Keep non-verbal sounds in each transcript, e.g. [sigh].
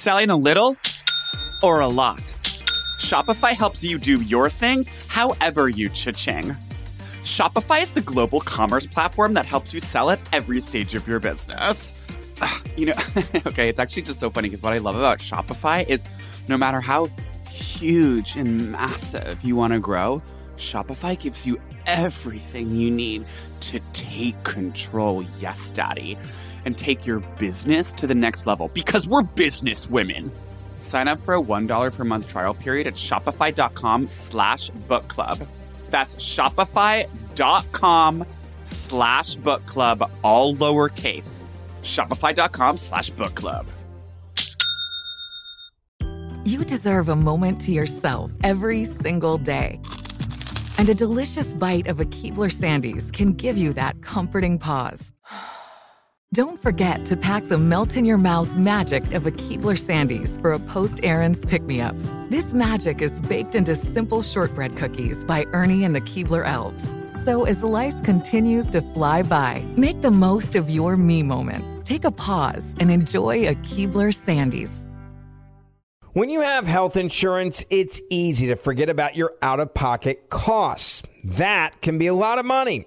Selling a little or a lot? Shopify helps you do your thing however you cha-ching. Shopify is the global commerce platform that helps you sell at every stage of your business. [sighs] You know, [laughs] okay, it's actually just so funny because what I love about Shopify is no matter how huge and massive you want to grow, Shopify gives you everything you need to take control, yes, daddy, and take your business to the next level because we're business women. Sign up for a $1 per month trial period at shopify.com slash book club. That's shopify.com slash book club, all lowercase. Shopify.com slash book club. You deserve a moment to yourself every single day. And a delicious bite of a Keebler Sandies can give you that comforting pause. [sighs] Don't forget to pack the melt in your mouth magic of a Keebler Sandies for a post errands pick me up. This magic is baked into simple shortbread cookies by Ernie and the Keebler Elves. So as life continues to fly by, make the most of your me moment. Take a pause and enjoy a Keebler Sandies. When you have health insurance, it's easy to forget about your out of pocket costs. That can be a lot of money,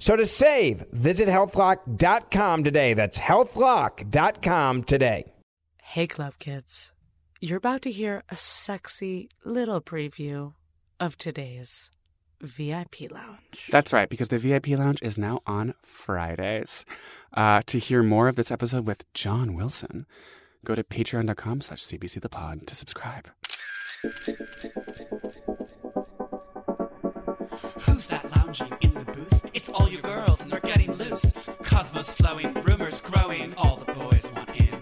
So to save, visit healthlock.com today. That's healthlock.com today. Hey, Club Kids. You're about to hear a sexy little preview of today's VIP Lounge. That's right, because the VIP Lounge is now on Fridays. Uh, to hear more of this episode with John Wilson, go to patreon.com slash cbcthepod to subscribe. Rumors growing, all the boys want in.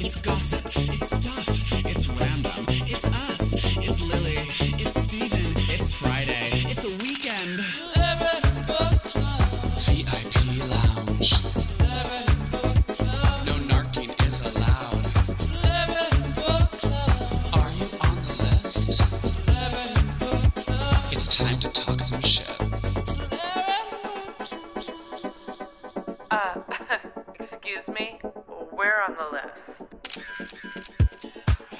It's gossip, it's stuff, it's random, it's us, it's Lily, it's Steven, it's Friday, it's the weekend. VIP Lounge. No narking is allowed. Are you on the list? It's time to talk some shit. Excuse me? We're on the list.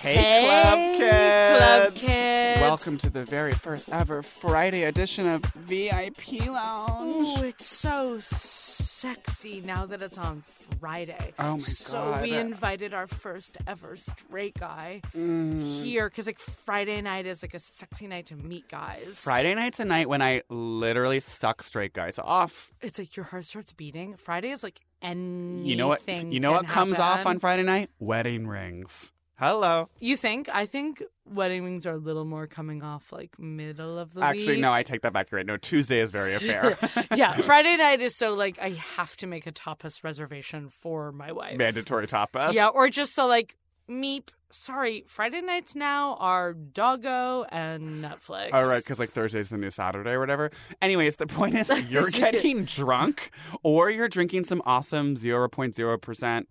Hey, Hey, Club Kids! Club Kids! Welcome to the very first ever Friday edition of VIP Lounge. Ooh, it's so sexy now that it's on Friday. Oh my so God. we invited our first ever straight guy Mm. here because like Friday night is like a sexy night to meet guys. Friday night's a night when I literally suck straight guys off. it's like your heart starts beating. Friday is like anything. You know what? You know what comes off on Friday night? Wedding rings. Hello. You think? I think wedding rings are a little more coming off like middle of the week. Actually, week. no, I take that back. You're right. No, Tuesday is very [laughs] affair. yeah, [laughs] Friday night is so like I have to make a tapas reservation for my wife. Mandatory tapas. Yeah, or just so like meep. Sorry, Friday nights now are Doggo and Netflix. All right, because like Thursday's the new Saturday or whatever. Anyways, the point is [laughs] you're getting drunk or you're drinking some awesome 0.0%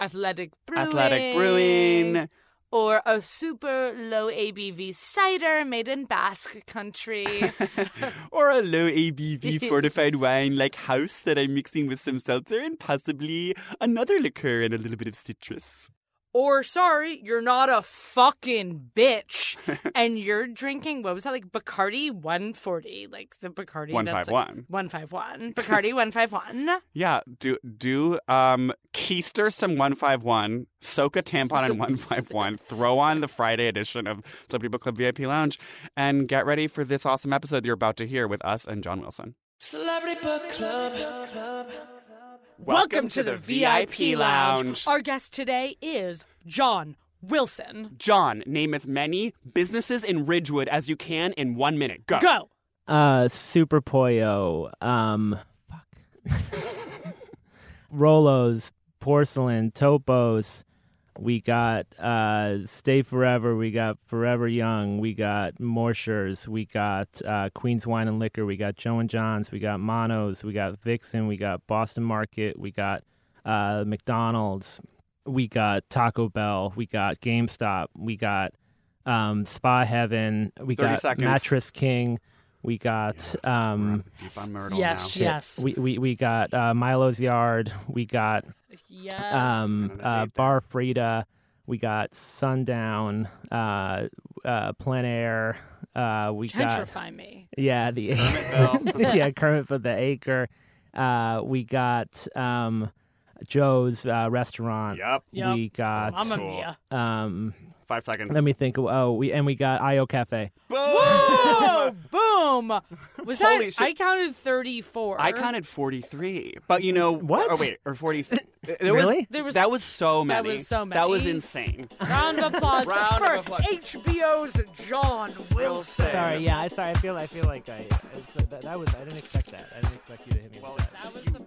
Athletic Brewing. athletic brewing. Or a super low ABV cider made in Basque country. [laughs] or a low ABV [laughs] fortified wine like house that I'm mixing with some seltzer and possibly another liqueur and a little bit of citrus. Or sorry, you're not a fucking bitch [laughs] and you're drinking what was that like Bacardi 140, like the Bacardi that's like 151. 151. Bacardi 151. [laughs] Yeah, do do um keister some 151, soak a tampon in [laughs] 151, throw on the Friday edition of Celebrity Book Club VIP Lounge, and get ready for this awesome episode you're about to hear with us and John Wilson. Celebrity Book Club. Welcome to the VIP Lounge. Our guest today is John Wilson. John, name as many businesses in Ridgewood as you can in one minute. Go. Go. Uh, Super Pollo. Um, fuck. [laughs] Rolos, porcelain, topos, We got uh, Stay Forever. We got Forever Young. We got Morshers. We got uh, Queen's Wine and Liquor. We got Joe and John's. We got Monos. We got Vixen. We got Boston Market. We got uh, McDonald's. We got Taco Bell. We got GameStop. We got um, Spa Heaven. We got seconds. Mattress King. We got um, Deep on Myrtle Yes, now. yes. we, we we got uh, Milo's Yard. We got Yes. um, uh, Bar Frida. We got Sundown, uh, uh, Plein Air. Uh, we got Gentrify me. yeah the Kermitville. [laughs] [laughs] yeah Kermit for the Acre. Uh, we got um, Joe's uh, restaurant. Yep. Yep. We got Mamma Cool. mia. um, Five seconds. let me think. Oh, we and we got IO Cafe. Whoa! [laughs] Boom! Was that? Shit. I counted thirty-four. I counted 43. But you know. What? Oh, wait. Or 46. It Really? Was, There was- that was so many. that was so many. That was insane. Round of [laughs] applause Round for of applause. HBO's John Wilson. Sorry, yeah, I sorry. I feel I feel like I it's, uh, that, that was I didn't expect that. I didn't expect you to hit me with that. That was the.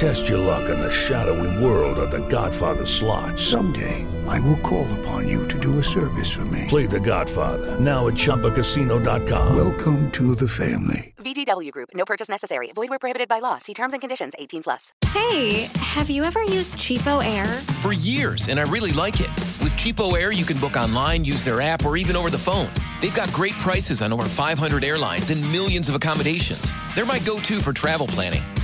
Test your luck in the shadowy world of The Godfather slot. Someday, I will call upon you to do a service for me. Play The Godfather now at ChumbaCasino.com. Welcome to the family. VGW Group. No purchase necessary. Void where prohibited by law. See terms and conditions. 18 plus. Hey, have you ever used Cheapo Air? For years, and I really like it. With Cheapo Air, you can book online, use their app, or even over the phone. They've got great prices on over 500 airlines and millions of accommodations. They're my go to for travel planning.